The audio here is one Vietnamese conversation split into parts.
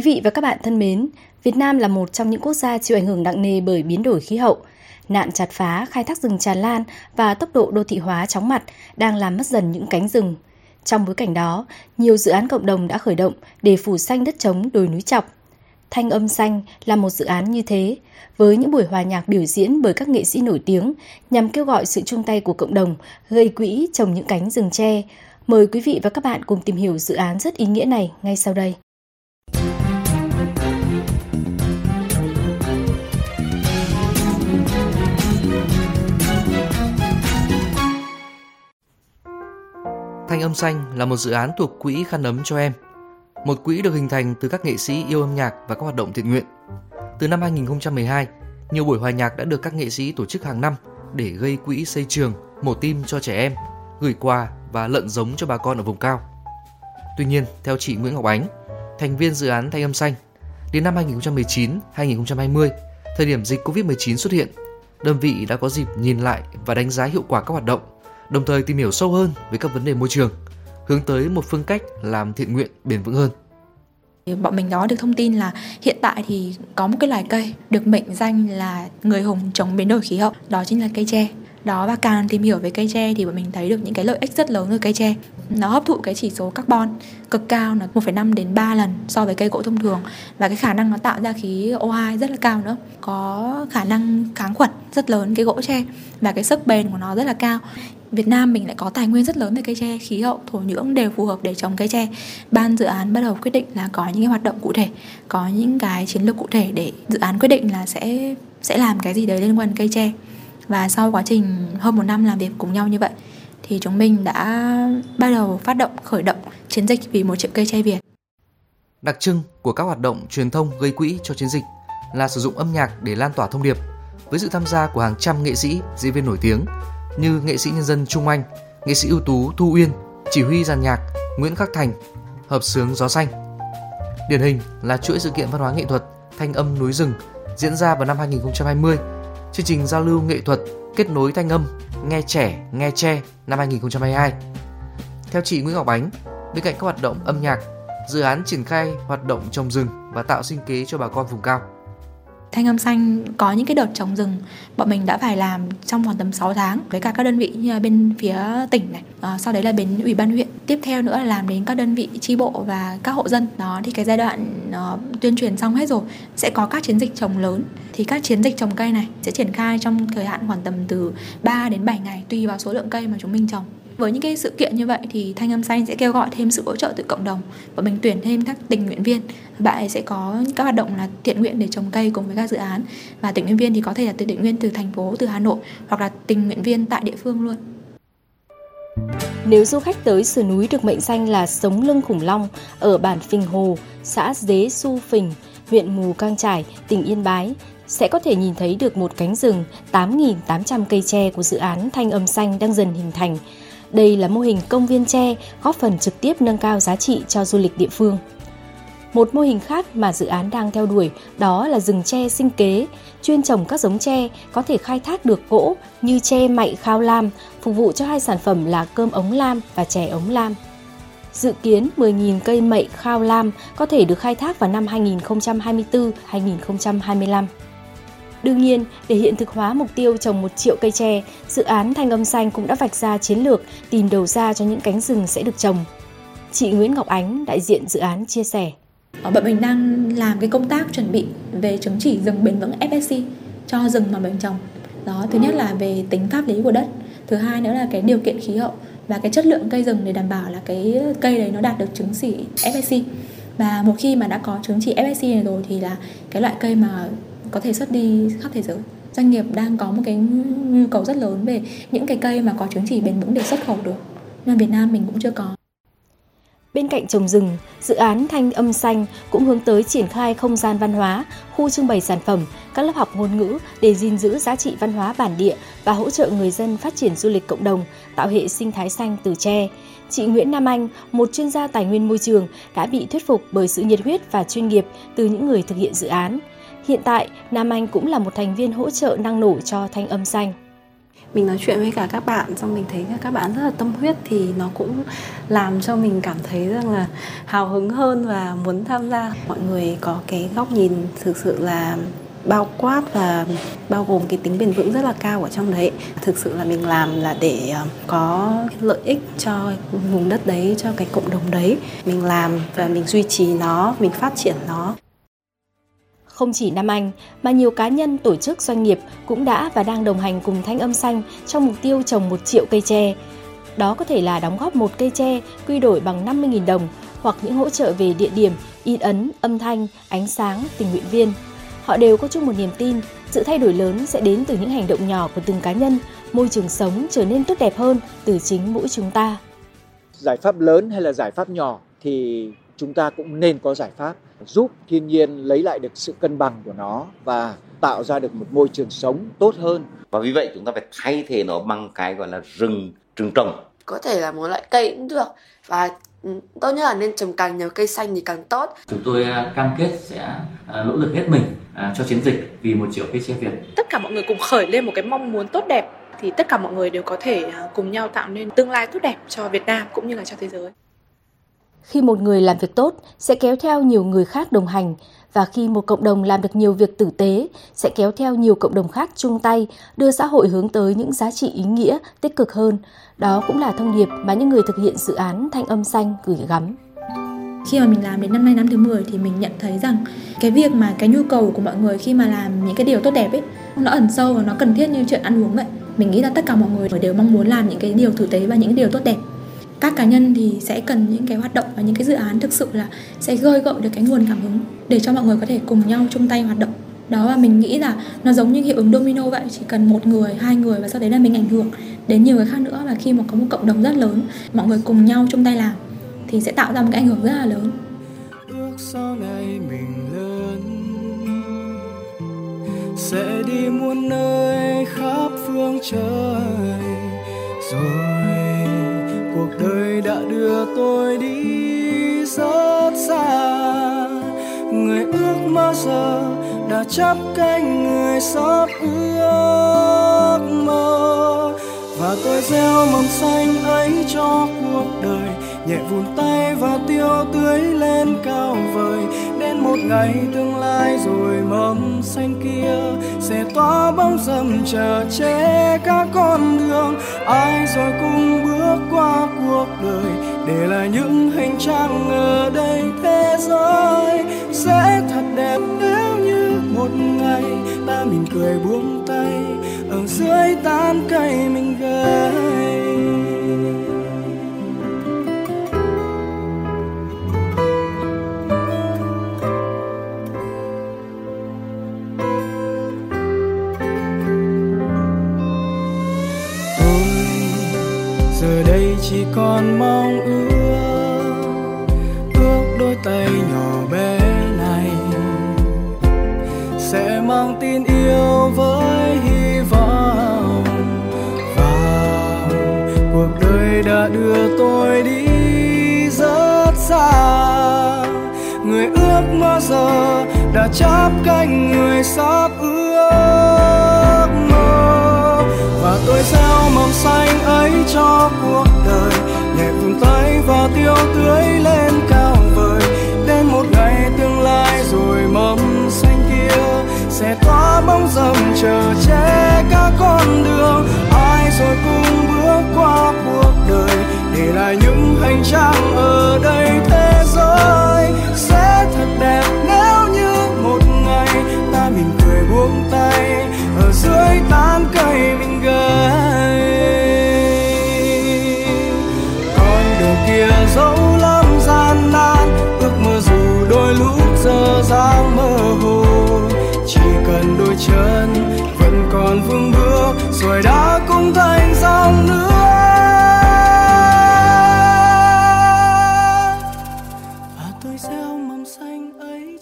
Quý vị và các bạn thân mến, Việt Nam là một trong những quốc gia chịu ảnh hưởng nặng nề bởi biến đổi khí hậu. Nạn chặt phá, khai thác rừng tràn lan và tốc độ đô thị hóa chóng mặt đang làm mất dần những cánh rừng. Trong bối cảnh đó, nhiều dự án cộng đồng đã khởi động để phủ xanh đất trống đồi núi chọc. Thanh âm xanh là một dự án như thế, với những buổi hòa nhạc biểu diễn bởi các nghệ sĩ nổi tiếng nhằm kêu gọi sự chung tay của cộng đồng gây quỹ trồng những cánh rừng tre. Mời quý vị và các bạn cùng tìm hiểu dự án rất ý nghĩa này ngay sau đây. Thanh âm xanh là một dự án thuộc quỹ khăn ấm cho em. Một quỹ được hình thành từ các nghệ sĩ yêu âm nhạc và các hoạt động thiện nguyện. Từ năm 2012, nhiều buổi hòa nhạc đã được các nghệ sĩ tổ chức hàng năm để gây quỹ xây trường, mổ tim cho trẻ em, gửi quà và lợn giống cho bà con ở vùng cao. Tuy nhiên, theo chị Nguyễn Ngọc Ánh, thành viên dự án Thanh âm xanh, đến năm 2019-2020, thời điểm dịch Covid-19 xuất hiện, đơn vị đã có dịp nhìn lại và đánh giá hiệu quả các hoạt động đồng thời tìm hiểu sâu hơn về các vấn đề môi trường, hướng tới một phương cách làm thiện nguyện bền vững hơn. Bọn mình đó được thông tin là hiện tại thì có một cái loài cây được mệnh danh là người hùng chống biến đổi khí hậu, đó chính là cây tre. Đó và càng tìm hiểu về cây tre thì bọn mình thấy được những cái lợi ích rất lớn từ cây tre. Nó hấp thụ cái chỉ số carbon cực cao là 1,5 đến 3 lần so với cây gỗ thông thường và cái khả năng nó tạo ra khí O2 rất là cao nữa. Có khả năng kháng khuẩn rất lớn cái gỗ tre và cái sức bền của nó rất là cao. Việt Nam mình lại có tài nguyên rất lớn về cây tre, khí hậu, thổ nhưỡng đều phù hợp để trồng cây tre. Ban dự án bắt đầu quyết định là có những cái hoạt động cụ thể, có những cái chiến lược cụ thể để dự án quyết định là sẽ sẽ làm cái gì đấy liên quan cây tre. Và sau quá trình hơn một năm làm việc cùng nhau như vậy thì chúng mình đã bắt đầu phát động khởi động chiến dịch vì một triệu cây tre Việt. Đặc trưng của các hoạt động truyền thông gây quỹ cho chiến dịch là sử dụng âm nhạc để lan tỏa thông điệp với sự tham gia của hàng trăm nghệ sĩ, diễn viên nổi tiếng như nghệ sĩ nhân dân Trung Anh, nghệ sĩ ưu tú Thu Uyên, chỉ huy dàn nhạc Nguyễn Khắc Thành, hợp sướng Gió Xanh. Điển hình là chuỗi sự kiện văn hóa nghệ thuật Thanh âm núi rừng diễn ra vào năm 2020, chương trình giao lưu nghệ thuật kết nối thanh âm nghe trẻ nghe tre năm 2022. Theo chị Nguyễn Ngọc Ánh, bên cạnh các hoạt động âm nhạc, dự án triển khai hoạt động trồng rừng và tạo sinh kế cho bà con vùng cao. Thanh âm xanh có những cái đợt trồng rừng bọn mình đã phải làm trong khoảng tầm 6 tháng với cả các đơn vị như là bên phía tỉnh này à, sau đấy là bên ủy ban huyện tiếp theo nữa là làm đến các đơn vị tri bộ và các hộ dân. Đó thì cái giai đoạn uh, tuyên truyền xong hết rồi sẽ có các chiến dịch trồng lớn. Thì các chiến dịch trồng cây này sẽ triển khai trong thời hạn khoảng tầm từ 3 đến 7 ngày tùy vào số lượng cây mà chúng mình trồng. Với những cái sự kiện như vậy thì thanh âm xanh sẽ kêu gọi thêm sự hỗ trợ từ cộng đồng và mình tuyển thêm các tình nguyện viên. Bạn ấy sẽ có các hoạt động là thiện nguyện để trồng cây cùng với các dự án. Và tình nguyện viên thì có thể là từ tình nguyện từ thành phố từ hà nội hoặc là tình nguyện viên tại địa phương luôn. Nếu du khách tới sườn núi được mệnh danh là sống lưng khủng long ở bản Phình Hồ, xã Dế Su Phình, huyện Mù Cang Trải, tỉnh Yên Bái, sẽ có thể nhìn thấy được một cánh rừng 8.800 cây tre của dự án Thanh âm xanh đang dần hình thành. Đây là mô hình công viên tre góp phần trực tiếp nâng cao giá trị cho du lịch địa phương. Một mô hình khác mà dự án đang theo đuổi đó là rừng tre sinh kế, chuyên trồng các giống tre có thể khai thác được gỗ như tre mạy khao lam, phục vụ cho hai sản phẩm là cơm ống lam và chè ống lam. Dự kiến 10.000 cây mậy khao lam có thể được khai thác vào năm 2024-2025. Đương nhiên, để hiện thực hóa mục tiêu trồng 1 triệu cây tre, dự án Thanh âm xanh cũng đã vạch ra chiến lược tìm đầu ra cho những cánh rừng sẽ được trồng. Chị Nguyễn Ngọc Ánh, đại diện dự án chia sẻ. Ờ, bọn mình đang làm cái công tác chuẩn bị về chứng chỉ rừng bền vững FSC cho rừng mà mình trồng. Đó, thứ nhất là về tính pháp lý của đất, thứ hai nữa là cái điều kiện khí hậu và cái chất lượng cây rừng để đảm bảo là cái cây đấy nó đạt được chứng chỉ FSC. Và một khi mà đã có chứng chỉ FSC này rồi thì là cái loại cây mà có thể xuất đi khắp thế giới doanh nghiệp đang có một cái nhu cầu rất lớn về những cái cây mà có chứng chỉ bền vững để xuất khẩu được nhưng Việt Nam mình cũng chưa có Bên cạnh trồng rừng, dự án Thanh âm xanh cũng hướng tới triển khai không gian văn hóa, khu trưng bày sản phẩm, các lớp học ngôn ngữ để gìn giữ giá trị văn hóa bản địa và hỗ trợ người dân phát triển du lịch cộng đồng, tạo hệ sinh thái xanh từ tre. Chị Nguyễn Nam Anh, một chuyên gia tài nguyên môi trường, đã bị thuyết phục bởi sự nhiệt huyết và chuyên nghiệp từ những người thực hiện dự án. Hiện tại, Nam Anh cũng là một thành viên hỗ trợ năng nổ cho Thanh âm xanh mình nói chuyện với cả các bạn, xong mình thấy các bạn rất là tâm huyết thì nó cũng làm cho mình cảm thấy rằng là hào hứng hơn và muốn tham gia. Mọi người có cái góc nhìn thực sự là bao quát và bao gồm cái tính bền vững rất là cao ở trong đấy. Thực sự là mình làm là để ờ, có lợi ích cho vùng đất đấy, cho cái cộng đồng đấy. Mình làm và mình duy trì nó, mình phát triển nó không chỉ Nam Anh, mà nhiều cá nhân, tổ chức, doanh nghiệp cũng đã và đang đồng hành cùng Thanh Âm Xanh trong mục tiêu trồng 1 triệu cây tre. Đó có thể là đóng góp một cây tre quy đổi bằng 50.000 đồng hoặc những hỗ trợ về địa điểm, in ấn, âm thanh, ánh sáng, tình nguyện viên. Họ đều có chung một niềm tin, sự thay đổi lớn sẽ đến từ những hành động nhỏ của từng cá nhân, môi trường sống trở nên tốt đẹp hơn từ chính mỗi chúng ta. Giải pháp lớn hay là giải pháp nhỏ thì chúng ta cũng nên có giải pháp giúp thiên nhiên lấy lại được sự cân bằng của nó và tạo ra được một môi trường sống tốt hơn. Và vì vậy chúng ta phải thay thế nó bằng cái gọi là rừng rừng trồng. Có thể là một loại cây cũng được và ừ, tốt nhất là nên trồng càng nhiều cây xanh thì càng tốt. Chúng tôi à, cam kết sẽ à, nỗ lực hết mình à, cho chiến dịch vì một triệu cây tre Việt. Tất cả mọi người cùng khởi lên một cái mong muốn tốt đẹp thì tất cả mọi người đều có thể cùng nhau tạo nên tương lai tốt đẹp cho Việt Nam cũng như là cho thế giới. Khi một người làm việc tốt, sẽ kéo theo nhiều người khác đồng hành và khi một cộng đồng làm được nhiều việc tử tế, sẽ kéo theo nhiều cộng đồng khác chung tay, đưa xã hội hướng tới những giá trị ý nghĩa, tích cực hơn. Đó cũng là thông điệp mà những người thực hiện dự án Thanh âm xanh gửi gắm. Khi mà mình làm đến năm nay, năm thứ 10 thì mình nhận thấy rằng cái việc mà cái nhu cầu của mọi người khi mà làm những cái điều tốt đẹp ấy, nó ẩn sâu và nó cần thiết như chuyện ăn uống vậy. Mình nghĩ là tất cả mọi người đều mong muốn làm những cái điều tử tế và những điều tốt đẹp các cá nhân thì sẽ cần những cái hoạt động và những cái dự án thực sự là sẽ gơi gợi được cái nguồn cảm hứng để cho mọi người có thể cùng nhau chung tay hoạt động. Đó, và mình nghĩ là nó giống như hiệu ứng domino vậy, chỉ cần một người, hai người và sau đấy là mình ảnh hưởng đến nhiều người khác nữa. Và khi mà có một cộng đồng rất lớn, mọi người cùng nhau chung tay làm thì sẽ tạo ra một cái ảnh hưởng rất là lớn. Ước sau này mình lớn, sẽ đi muôn nơi khắp phương trời, rồi Người đã đưa tôi đi rất xa. Người ước mơ giờ đã chấp cánh người sắp ước mơ. Và tôi gieo mầm xanh ấy cho cuộc đời, nhẹ vùn tay và tiêu tưới lên cao vời một ngày tương lai rồi mầm xanh kia, sẽ tỏa bóng râm chờ che các con đường. Ai rồi cùng bước qua cuộc đời, để lại những hành trang ở đây thế giới. Sẽ thật đẹp nếu như một ngày ta mỉm cười buông tay, ở dưới tán cây mình gầy mang tin yêu với hy vọng. Vào cuộc đời đã đưa tôi đi rất xa. Người ước mơ giờ đã chắp cánh người sắp ước mơ. Và tôi gieo mầm xanh ấy cho cuộc đời. Nhẹ vùn tay và tiêu tưới lên cả sẽ có bóng râm chờ che các con đường. Ai rồi cùng bước qua cuộc đời, để lại những hành trang ở đây thế giới.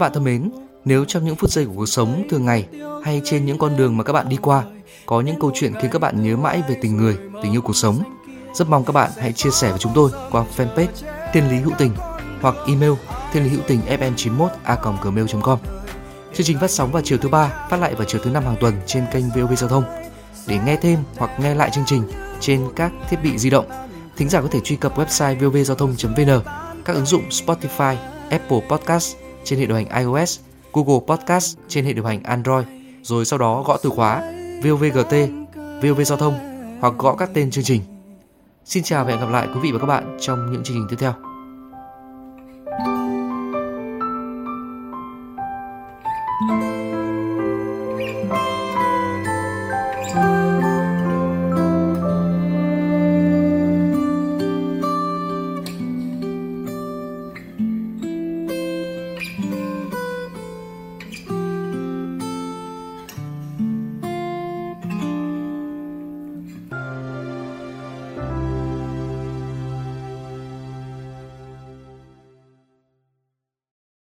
Các bạn thân mến, nếu trong những phút giây của cuộc sống thường ngày hay trên những con đường mà các bạn đi qua có những câu chuyện khiến các bạn nhớ mãi về tình người, tình yêu cuộc sống, rất mong các bạn hãy chia sẻ với chúng tôi qua fanpage Thiên Lý Hữu Tình hoặc email thiên lý hữu tình fm 91 a gmail.com. Chương trình phát sóng vào chiều thứ ba, phát lại vào chiều thứ năm hàng tuần trên kênh VOV Giao thông. Để nghe thêm hoặc nghe lại chương trình trên các thiết bị di động, thính giả có thể truy cập website vovgiao thông.vn, các ứng dụng Spotify, Apple Podcast trên hệ điều hành iOS, Google Podcast trên hệ điều hành Android, rồi sau đó gõ từ khóa VOVGT, VOV Giao thông hoặc gõ các tên chương trình. Xin chào và hẹn gặp lại quý vị và các bạn trong những chương trình tiếp theo.